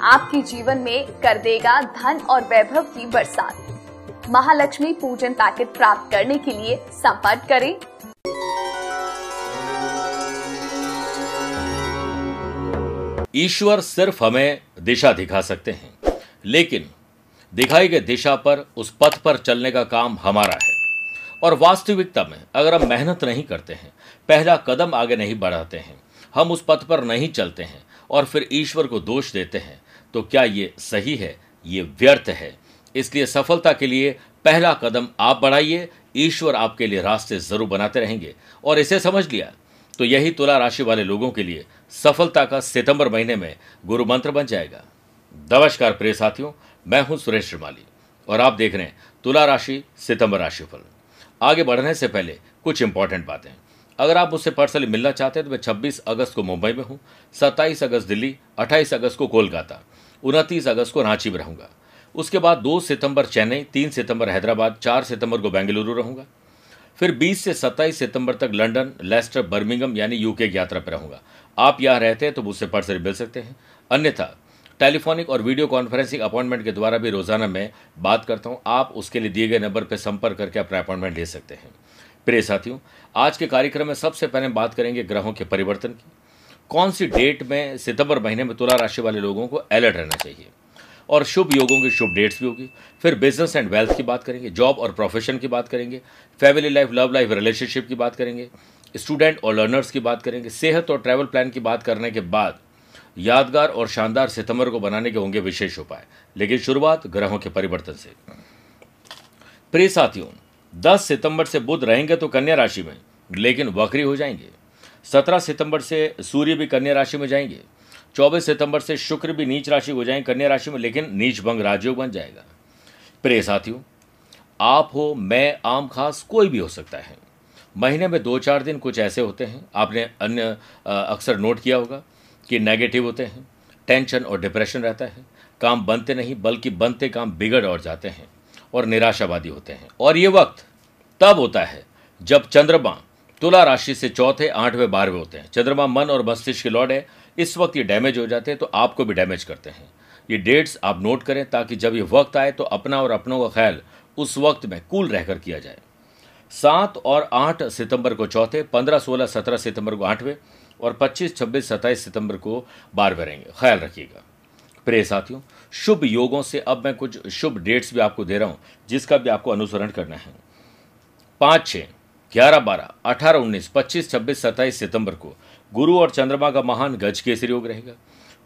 आपके जीवन में कर देगा धन और वैभव की बरसात। महालक्ष्मी पूजन पैकेट प्राप्त करने के लिए संपर्क करें। ईश्वर सिर्फ़ हमें दिशा दिखा सकते हैं, लेकिन दिखाई गई दिशा पर, उस पथ पर चलने का काम हमारा है। और वास्तविकता में, अगर हम मेहनत नहीं करते हैं, पहला कदम आगे नहीं बढ़ाते हैं, हम उस पथ पर नहीं चलते हैं, और फिर ईश्वर को दोष देते हैं तो क्या ये सही है? ये व्यर्थ है। इसलिए सफलता के लिए पहला कदम आप बढ़ाइए, ईश्वर आपके लिए रास्ते ज़रूर बनाते रहेंगे। और इसे समझ लिया तो यही तुला राशि वाले लोगों के लिए सफलता का सितंबर महीने में गुरु मंत्र बन जाएगा। नमस्कार प्रिय साथियों, मैं हूँ सुरेश श्रीमाली, और आप देख रहे हैं तुला राशि, सितंबर राशिफल। आगे बढ़ने से पहले कुछ इंपॉर्टेंट बातें। अगर आप मुझसे पर्सनली मिलना चाहते हैं तो मैं 26 अगस्त को मुंबई में हूँ 27 अगस्त दिल्ली 28 अगस्त को कोलकाता। उनतीस अगस्त को रांची में रहूँगा। उसके बाद दो सितंबर चेन्नई, तीन सितंबर हैदराबाद, चार सितंबर को बेंगलुरु रहूँगा। फिर 20 से 27 सितंबर तक लंदन, लेस्टर, बर्मिंगम यानी यूके की यात्रा पर रहूँगा। आप यहाँ रहते हैं तो मुझसे पर्सनली मिल सकते हैं। अन्यथा, टेलीफोनिक और वीडियो कॉन्फ्रेंसिंग अपॉइंटमेंट के द्वारा भी रोज़ाना मैं बात करता हूँ। आप उसके लिए दिए गए नंबर पर संपर्क करके अपना अपॉइंटमेंट ले सकते हैं। प्रिय साथियों, आज के कार्यक्रम में सबसे पहले बात करेंगे ग्रहों के परिवर्तन की। कौन सी डेट में सितंबर महीने में तुला राशि वाले लोगों को अलर्ट रहना चाहिए? और शुभ योगों की शुभ डेट्स भी होगी। फिर बिज़नेस एंड वेल्थ की बात करेंगे जॉब और प्रोफेशन की बात करेंगे family life love life relationship की बात करेंगे स्टूडेंट और लर्नर्स की बात करेंगे, सेहत और ट्रैवल प्लान की बात करने के बाद यादगार और शानदार सितंबर को बनाने के होंगे विशेष उपाय। लेकिन शुरुआत ग्रहों के परिवर्तन से। प्रिय साथियों 10 सितंबर से बुध रहेंगे तो कन्या राशि में, लेकिन वक्री हो जाएँगे। 17 सितंबर से सूर्य भी कन्या राशि में जाएँगे 24 सितंबर से शुक्र भी नीच राशि हो जाएँगे कन्या राशि में, लेकिन नीच भंग राजयोग बन जाएगा। प्रिय साथियों, आप हो, मैं, आम, खास, कोई भी हो सकता है। महीने में दो चार दिन कुछ ऐसे होते हैं। आपने अन्य अक्सर नोट किया होगा कि नेगेटिव होते हैं, टेंशन और डिप्रेशन रहता है, काम बनते नहीं, बल्कि बनते काम बिगड़ और जाते हैं, और निराशावादी होते हैं। और ये वक्त तब होता है जब चंद्रमा तुला राशि से चौथे आठवें बारहवें होते हैं। चंद्रमा मन और मस्तिष्क के लौट है। इस वक्त ये डैमेज हो जाते हैं तो आपको भी डैमेज करते हैं। ये डेट्स आप नोट करें ताकि जब ये वक्त आए तो अपना और अपनों का ख्याल उस वक्त में कूल रहकर किया जाए। सात और आठ सितंबर को चौथे पंद्रह सोलह सत्रह सितंबर को आठवें और 25, 26, 27 सितंबर को बारहवें रहेंगे। ख्याल रखिएगा। प्रिय साथियों शुभ योगों से अब मैं कुछ शुभ डेट्स भी आपको दे रहा हूँ जिसका भी आपको अनुसरण करना है। पाँच छः ग्यारह बारह, अठारह, उन्नीस, पच्चीस, छब्बीस, सत्ताईस सितंबर को गुरु और चंद्रमा का महान गज केसरी योग रहेगा।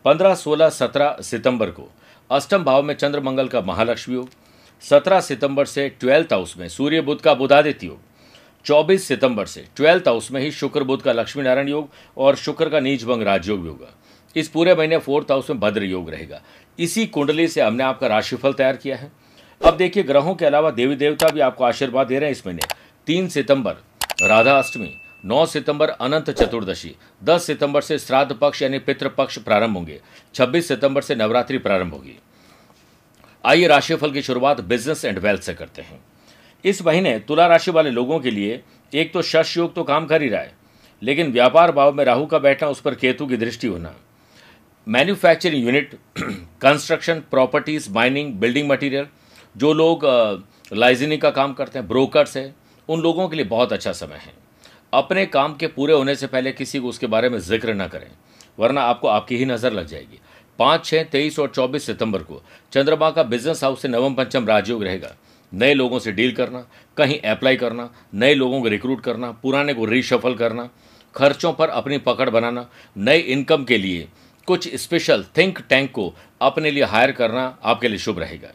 पंद्रह, सोलह, सत्रह सितंबर को अष्टम भाव में चंद्र मंगल का महालक्ष्मी योग। सत्रह सितंबर से ट्वेल्थ हाउस में सूर्य बुद्ध का बुधादित्य योग। 24 सितंबर से ट्वेल्थ हाउस में ही शुक्र बुद्ध का लक्ष्मी नारायण योग और शुक्र का नीच भंग राजयोग होगा इस पूरे महीने फोर्थ हाउस में भद्र योग रहेगा। इसी कुंडली से हमने आपका राशिफल तैयार किया है। अब देखिए, ग्रहों के अलावा देवी देवता भी आपको आशीर्वाद दे रहे हैं इस महीने। तीन सितंबर राधा अष्टमी नौ सितंबर, अनंत चतुर्दशी, दस सितंबर से श्राद्ध पक्ष यानी पितृपक्ष प्रारंभ होंगे, छब्बीस सितंबर से नवरात्रि प्रारंभ होगी। आइए राशिफल की शुरुआत बिज़नेस एंड वेल्थ से करते हैं। इस महीने तुला राशि वाले लोगों के लिए एक तो शश योग तो काम कर ही रहा है, लेकिन व्यापार भाव में राहु का बैठना, उस पर केतु की दृष्टि होना। Manufacturing unit construction properties mining building material जो लोग लाइजनिंग का काम करते हैं ब्रोकर्स हैं उन लोगों के लिए बहुत अच्छा समय है। अपने काम के पूरे होने से पहले किसी को उसके बारे में ज़िक्र न करें, वरना आपको आपकी ही नज़र लग जाएगी। पाँच छः तेईस और चौबीस सितंबर को चंद्रमा का बिज़नेस हाउस से नवम, पंचम राजयोग रहेगा। नए लोगों से डील करना, कहीं अप्लाई करना, नए लोगों को रिक्रूट करना, पुराने को रीशफल करना, खर्चों पर अपनी पकड़ बनाना नए इनकम के लिए कुछ स्पेशल थिंक टैंक को अपने लिए हायर करना आपके लिए शुभ रहेगा।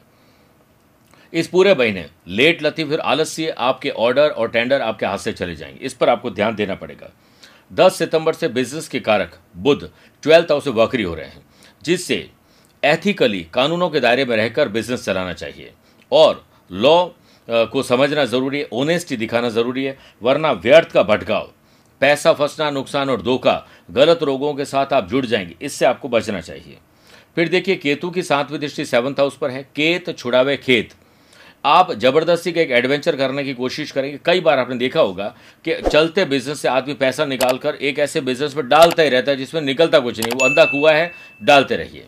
इस पूरे महीने। लेट लती फिर आलस्य, आपके ऑर्डर और टेंडर आपके हाथ से चले जाएँगे। इस पर आपको ध्यान देना पड़ेगा। 10 सितंबर से बिज़नेस के कारक बुध ट्वेल्थ हाउस से वक्री हो रहे हैं, जिससे एथिकली कानूनों के दायरे में रहकर बिज़नेस चलाना चाहिए। और लॉ को समझना ज़रूरी है ओनेस्टी दिखाना ज़रूरी है, वरना व्यर्थ का भटकाव, पैसा फंसना, नुकसान और धोखा, गलत रोगों के साथ आप जुड़ जाएँगे। इससे आपको बचना चाहिए। फिर देखिए, केतु की सातवीं दृष्टि सेवंथ हाउस पर है। केत छुड़ावे खेत। आप ज़बरदस्ती का एक एडवेंचर करने की कोशिश करेंगे। कई बार आपने देखा होगा कि चलते बिज़नेस से आदमी पैसा निकालकर एक ऐसे बिज़नेस में डालता ही रहता है जिसमें निकलता कुछ नहीं, वो अंधा कुआ है, डालते रहिए।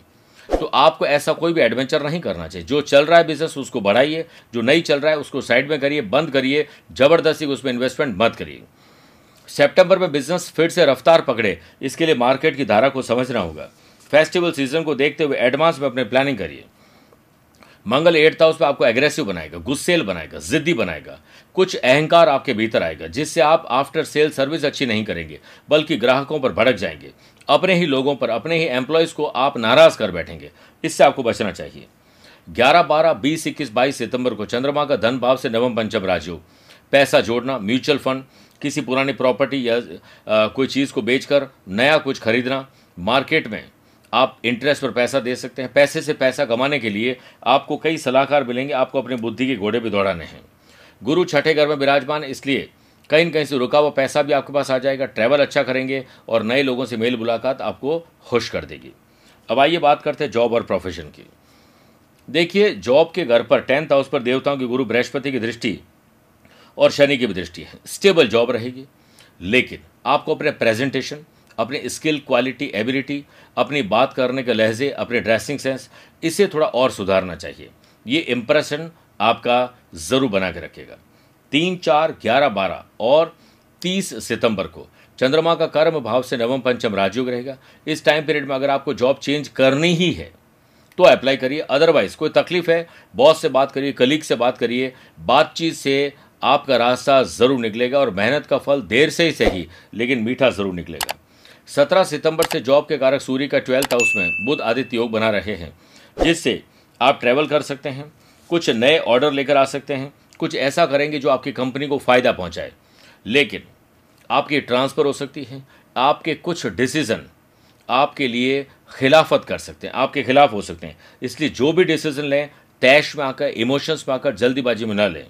तो आपको ऐसा कोई भी एडवेंचर नहीं करना चाहिए। जो चल रहा है बिज़नेस उसको बढ़ाइए, जो नहीं चल रहा है, उसको साइड में करिए, बंद करिए, ज़बरदस्ती उसमें इन्वेस्टमेंट मत करिए। सितंबर में बिज़नेस फिर से रफ्तार पकड़े, इसके लिए मार्केट की धारा को समझना होगा। फेस्टिवल सीज़न को देखते हुए एडवांस में अपने प्लानिंग करिए। मंगल एट्थ हाउस पे आपको एग्रेसिव बनाएगा गुस्सेल बनाएगा जिद्दी बनाएगा कुछ अहंकार आपके भीतर आएगा जिससे आप आफ्टर सेल सर्विस अच्छी नहीं करेंगे बल्कि ग्राहकों पर भड़क जाएँगे। अपने ही लोगों पर अपने ही एम्प्लॉयज़ को आप नाराज़ कर बैठेंगे। इससे आपको बचना चाहिए। ग्यारह बारह बीस इक्कीस बाईस सितंबर को चंद्रमा का धन भाव से नवम पंचम राजयोग। पैसा जोड़ना म्यूचुअल फंड किसी पुरानी प्रॉपर्टी या आ, कोई चीज़ को बेचकर नया कुछ खरीदना मार्केट में आप इंटरेस्ट पर पैसा दे सकते हैं। पैसे से पैसा कमाने के लिए आपको कई सलाहकार मिलेंगे, आपको अपनी बुद्धि के घोड़े भी दौड़ाने हैं। गुरु छठे घर में विराजमान, इसलिए कहीं न कहीं से रुका हुआ पैसा भी आपके पास आ जाएगा ट्रैवल अच्छा करेंगे और नए लोगों से मेल मुलाकात आपको खुश कर देगी। अब आइए बात करते हैं जॉब और प्रोफेशन की। देखिए जॉब के घर पर टेंथ हाउस पर देवताओं की गुरु बृहस्पति की दृष्टि और शनि की भी दृष्टि है। स्टेबल जॉब रहेगी, लेकिन आपको अपने प्रेजेंटेशन अपनी स्किल, क्वालिटी, एबिलिटी, अपनी बात करने के लहजे, अपने ड्रेसिंग सेंस, इसे थोड़ा और सुधारना चाहिए। ये इंप्रेशन आपका ज़रूर बना के रखेगा। तीन, चार, ग्यारह, बारह और तीस सितंबर को चंद्रमा का कर्म भाव से नवम पंचम राजयोग रहेगा। इस टाइम पीरियड में अगर आपको जॉब चेंज करनी ही है तो अप्लाई करिए। अदरवाइज़ कोई तकलीफ़ है बॉस से बात करिए कलीग से बात करिए, बातचीत से आपका रास्ता ज़रूर निकलेगा और मेहनत का फल देर से ही सही, लेकिन मीठा ज़रूर निकलेगा। सत्रह सितंबर से जॉब के कारक सूर्य का ट्वेल्थ हाउस में बुध आदित्य योग बना रहे हैं, जिससे आप ट्रैवल कर सकते हैं, कुछ नए ऑर्डर लेकर आ सकते हैं, कुछ ऐसा करेंगे जो आपकी कंपनी को फ़ायदा पहुँचाए। लेकिन आपकी ट्रांसफ़र हो सकती है, आपके कुछ डिसीज़न आपके लिए खिलाफत कर सकते हैं, आपके खिलाफ हो सकते हैं। इसलिए जो भी डिसीज़न लें, तैश में आकर इमोशंस में आकर, जल्दीबाजी में न लें।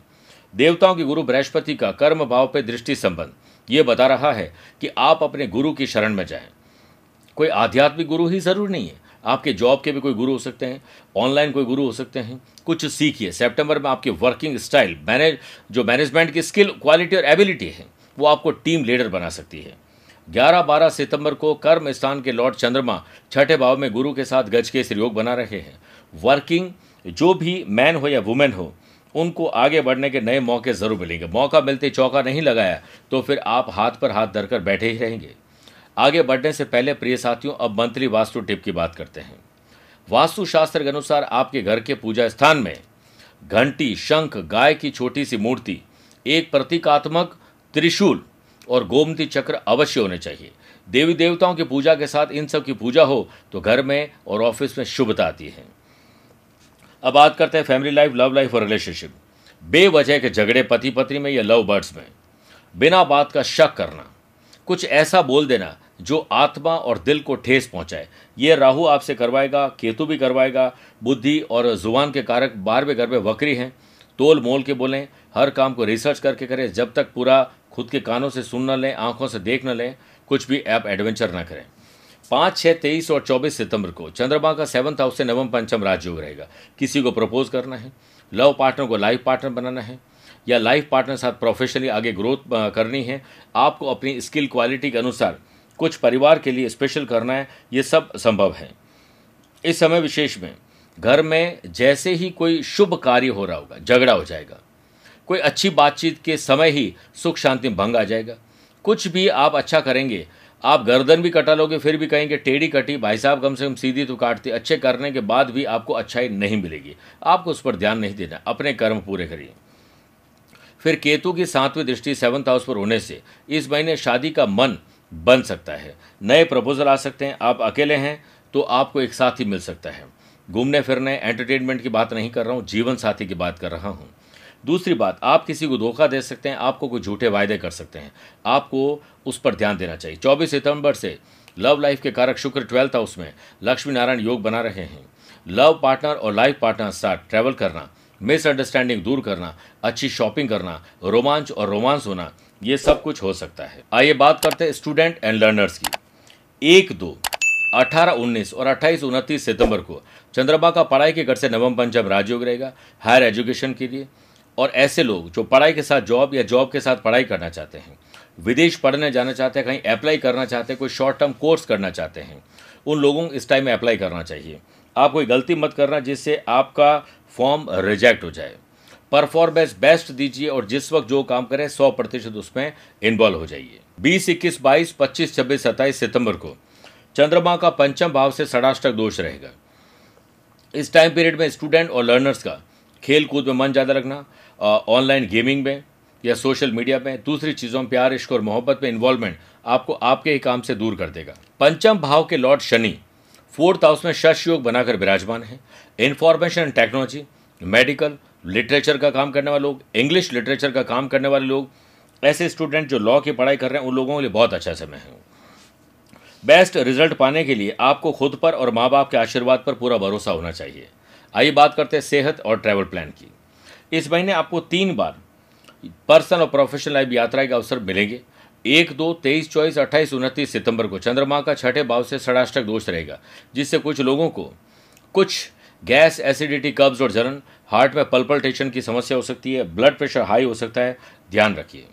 देवताओं के गुरु बृहस्पति का कर्म भाव पर दृष्टि संबंध। ये बता रहा है कि आप अपने गुरु की शरण में जाएँ। कोई आध्यात्मिक गुरु ही ज़रूर नहीं है। आपके जॉब के भी कोई गुरु हो सकते हैं ऑनलाइन कोई गुरु हो सकते हैं। कुछ सीखिए। सितंबर में आपकी वर्किंग स्टाइल मैनेज जो मैनेजमेंट की स्किल क्वालिटी और एबिलिटी है, वो आपको टीम लीडर बना सकती है। 11-12 सितंबर को कर्म स्थान के लॉर्ड चंद्रमा छठे भाव में गुरु के साथ गज के योग बना रहे हैं। वर्किंग जो भी मैन हो या वुमेन हो उनको आगे बढ़ने के नए मौके ज़रूर मिलेंगे। मौका मिलते चौका नहीं लगाया तो फिर आप हाथ पर हाथ धरकर बैठे ही रहेंगे। आगे बढ़ने से पहले प्रिय साथियों, अब मंत्री वास्तु टिप की बात करते हैं। वास्तु शास्त्र के अनुसार आपके घर के पूजा स्थान में घंटी, शंख, गाय की छोटी सी मूर्ति, एक प्रतीकात्मक त्रिशूल और गोमती चक्र अवश्य होने चाहिए। देवी देवताओं की पूजा के साथ इन सब की पूजा हो तो घर में और ऑफ़िस में शुभता आती है। अब बात करते हैं फैमिली लाइफ लव लाइफ और रिलेशनशिप बेवजह के झगड़े पति पत्नी में या लव बर्ड्स में। बिना बात का शक करना। कुछ ऐसा बोल देना जो आत्मा और दिल को ठेस पहुँचाए। ये राहु आपसे करवाएगा, केतु भी करवाएगा। बुद्धि और ज़ुबान के कारक बारहवें घर में वक्री हैं। तोल मोल के बोलें, हर काम को रिसर्च करके करें। जब तक पूरा खुद के कानों से सुन न लें, आँखों से देख न लें, कुछ भी ऐप एडवेंचर ना करें। पाँच छः तेईस और चौबीस सितंबर को चंद्रमा का सेवंथ हाउस से नवम पंचम राजयोग रहेगा। किसी को प्रपोज करना है लव पार्टनर को लाइफ पार्टनर बनाना है, या लाइफ पार्टनर साथ प्रोफेशनली आगे ग्रोथ करनी है, आपको अपनी स्किल क्वालिटी के अनुसार कुछ परिवार के लिए स्पेशल करना है, ये सब संभव है। इस समय विशेष में घर में जैसे ही कोई शुभ कार्य हो रहा होगा, झगड़ा हो जाएगा, कोई अच्छी बातचीत के समय ही सुख शांति भंग आ जाएगा, कुछ भी आप अच्छा करेंगे आप गर्दन भी कटा लोगे, फिर भी कहेंगे, टेढ़ी कटी, भाई साहब कम से कम सीधी तो काटती, अच्छे करने के बाद भी आपको अच्छाई नहीं मिलेगी। आपको उस पर ध्यान नहीं देना, अपने कर्म पूरे करिए। फिर केतु की सातवीं दृष्टि सेवंथ हाउस पर होने से, इस महीने शादी का मन बन सकता है। नए प्रपोजल आ सकते हैं, आप अकेले हैं तो आपको एक साथी मिल सकता है। घूमने फिरने एंटरटेनमेंट की बात नहीं कर रहा हूँ, जीवन साथी की बात कर रहा हूँ। दूसरी बात, आप किसी को धोखा दे सकते हैं, आपको कोई झूठे वायदे कर सकते हैं। आपको उस पर ध्यान देना चाहिए। चौबीस सितंबर से लव लाइफ के कारक शुक्र ट्वेल्थ हाउस में लक्ष्मी नारायण योग बना रहे हैं। लव पार्टनर और लाइफ पार्टनर साथ ट्रैवल करना, मिसअंडरस्टैंडिंग दूर करना, अच्छी शॉपिंग करना, रोमांच और रोमांस होना, ये सब कुछ हो सकता है। आइए बात करते हैं स्टूडेंट एंड लर्नर्स की। एक दो, अठारह उन्नीस और अट्ठाईस उनतीस सितंबर को चंद्रमा का पढ़ाई के घर से नवम पंचम राजयोग रहेगा, हायर एजुकेशन के लिए। और ऐसे लोग जो पढ़ाई के साथ जॉब या जॉब के साथ पढ़ाई करना चाहते हैं विदेश पढ़ने जाना चाहते हैं, कहीं अप्लाई करना चाहते हैं, कोई शॉर्ट टर्म कोर्स करना चाहते हैं, उन लोगों को इस टाइम में अप्लाई करना चाहिए। आप कोई गलती मत करना जिससे आपका फॉर्म रिजेक्ट हो जाए। परफॉर्मेंस बेस्ट दीजिए और जिस वक्त जो काम करें, सौ प्रतिशत उसमें इन्वॉल्व हो जाइए। बीस, इक्कीस, बाईस, पच्चीस, छब्बीस, सत्ताईस सितंबर को चंद्रमा का पंचम भाव से षडाष्टक दोष रहेगा। इस टाइम पीरियड में स्टूडेंट और लर्नर्स का खेल कूद में मन ज़्यादा रखना ऑनलाइन गेमिंग में या सोशल मीडिया में दूसरी चीज़ों में प्यार, इश्क और मोहब्बत में इन्वॉल्वमेंट आपको आपके ही काम से दूर कर देगा। पंचम भाव के लॉर्ड शनि, फोर्थ हाउस में शश योग बनाकर विराजमान है। Information and technology medical literature का काम करने वाले लोग इंग्लिश लिटरेचर का काम करने वाले लोग, ऐसे स्टूडेंट जो लॉ की पढ़ाई कर रहे हैं, उन लोगों के लिए बहुत अच्छा समय है। बेस्ट रिज़ल्ट पाने के लिए आपको खुद पर और माँ बाप के आशीर्वाद पर पूरा भरोसा होना चाहिए। आइए बात करते हैं सेहत और ट्रैवल प्लान की। इस महीने आपको तीन बार पर्सनल और प्रोफेशनल लाइफ यात्रा के अवसर मिलेंगे। एक, दो, तेईस, चौबीस, अट्ठाईस, उनतीस सितंबर को चंद्रमा का छठे भाव से षडाष्टक दोष रहेगा, जिससे कुछ लोगों को कुछ गैस एसिडिटी, कब्ज और जलन, हार्ट में पल्पल्टेशन की समस्या हो सकती है, ब्लड प्रेशर हाई हो सकता है, ध्यान रखिए।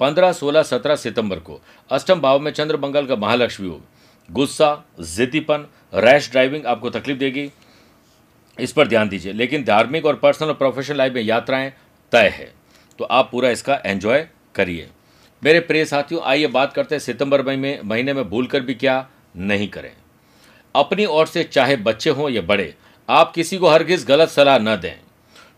पंद्रह, सोलह, सत्रह सितंबर को अष्टम भाव में चंद्र मंगल का महालक्ष्मी योग गुस्सा, जिद्दीपन, रैश ड्राइविंग आपको तकलीफ़ देगी, इस पर ध्यान दीजिए। लेकिन धार्मिक और पर्सनल और प्रोफेशनल लाइफ में यात्राएँ तय है। तो आप पूरा इसका एंजॉय करिए। मेरे प्रिय साथियों, आइए बात करते हैं सितंबर महीने महीने में भूल कर भी क्या नहीं करें। अपनी ओर से चाहे बच्चे हों या बड़े, आप किसी को हरगिज गलत सलाह न दें।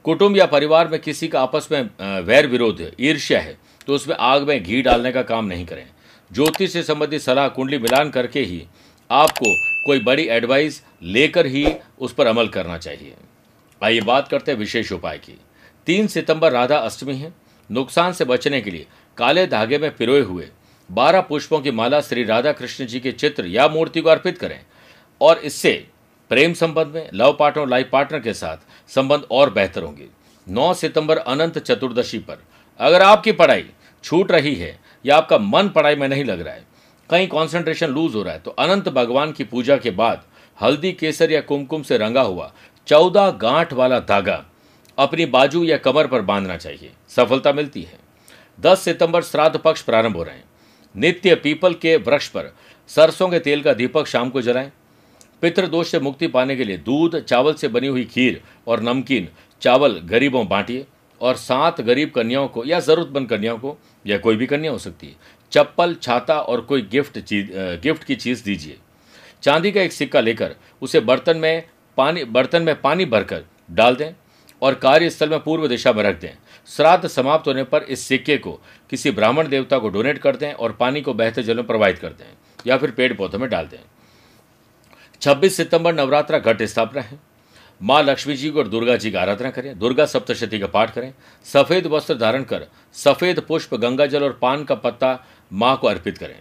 कुटुंब या परिवार में किसी का आपस में वैर विरोध, ईर्ष्या है तो उसमें आग में घी डालने का काम नहीं करें। ज्योतिष से संबंधित सलाह कुंडली मिलान करके ही आपको कोई बड़ी एडवाइस लेकर ही उस पर अमल करना चाहिए। आइए बात करते हैं विशेष उपाय की। तीन सितंबर राधा अष्टमी है। नुकसान से बचने के लिए काले धागे में पिरोए हुए बारह पुष्पों की माला श्री राधा कृष्ण जी के चित्र या मूर्ति को अर्पित करें। और इससे प्रेम संबंध में, लव पार्टनर और लाइफ पार्टनर के साथ संबंध और बेहतर होंगे। 9 सितंबर अनंत चतुर्दशी पर। अगर आपकी पढ़ाई छूट रही है या आपका मन पढ़ाई में नहीं लग रहा है, कहीं कंसंट्रेशन लूज हो रहा है तो अनंत भगवान की पूजा के बाद हल्दी, केसर या कुमकुम से रंगा हुआ चौदह गांठ वाला धागा अपनी बाजू या कमर पर बांधना चाहिए। सफलता मिलती है। 10 सितंबर श्राद्ध पक्ष प्रारंभ हो रहे हैं। नित्य पीपल के वृक्ष पर सरसों के तेल का दीपक शाम को जलाएँ। पितृदोष से मुक्ति पाने के लिए दूध, चावल से बनी हुई खीर और नमकीन चावल गरीबों बांटिए और सात गरीब कन्याओं को या जरूरतमंद कन्याओं को या कोई भी कन्या हो सकती है। चप्पल, छाता और कोई गिफ्ट चीज़ गिफ्ट की चीज़ दीजिए। चांदी का एक सिक्का लेकर उसे बर्तन में पानी, बर्तन में पानी भरकर डाल दें। और कार्यस्थल में पूर्व दिशा में रख दें। श्राद्ध समाप्त होने पर इस सिक्के को किसी ब्राह्मण देवता को डोनेट कर दें और पानी को बहते जल में प्रवाहित कर दें, या फिर पेड़ पौधों में डाल दें। 26 सितंबर नवरात्रा घट स्थापना है। माँ लक्ष्मी जी को और दुर्गा जी की आराधना करें, दुर्गा सप्तशती का पाठ करें, सफ़ेद वस्त्र धारण कर सफ़ेद पुष्प, गंगा जल और पान का पत्ता माँ को अर्पित करें।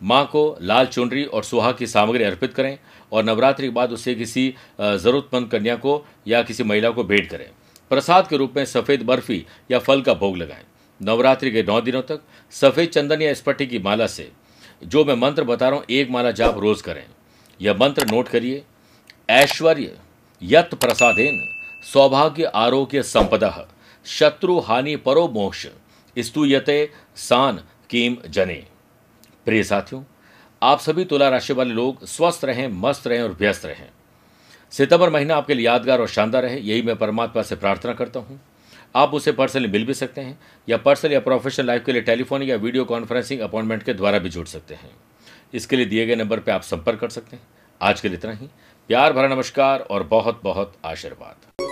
माँ को लाल चुनरी और सुहाग की सामग्री अर्पित करें और नवरात्रि के बाद उसे किसी ज़रूरतमंद कन्या को या किसी महिला को भेंट करें। प्रसाद के रूप में सफ़ेद बर्फ़ी या फल का भोग लगाएँ। नवरात्रि के नौ दिनों तक सफ़ेद चंदन या स्पटी की माला से, जो मैं मंत्र बता रहा हूँ, एक माला जाप रोज करें। यह मंत्र नोट करिए। ऐश्वर्य यत प्रसादेन सौभाग्य आरोग्य संपदा शत्रु हानि परो मोक्ष स्तूयते सान कीम जने। प्रिय साथियों, आप सभी तुला राशि वाले लोग स्वस्थ रहें, मस्त रहें और व्यस्त रहें। सितंबर महीना आपके लिए यादगार और शानदार रहे यही मैं परमात्मा से प्रार्थना करता हूँ। आप उसे पर्सनली मिल भी सकते हैं, या पर्सनल या प्रोफेशनल लाइफ के लिए टेलीफोन या वीडियो कॉन्फ्रेंसिंग अपॉइंटमेंट के द्वारा भी जुड़ सकते हैं। इसके लिए दिए गए नंबर पर आप संपर्क कर सकते हैं। आज के लिए इतना ही। प्यार भरा नमस्कार और बहुत बहुत आशीर्वाद।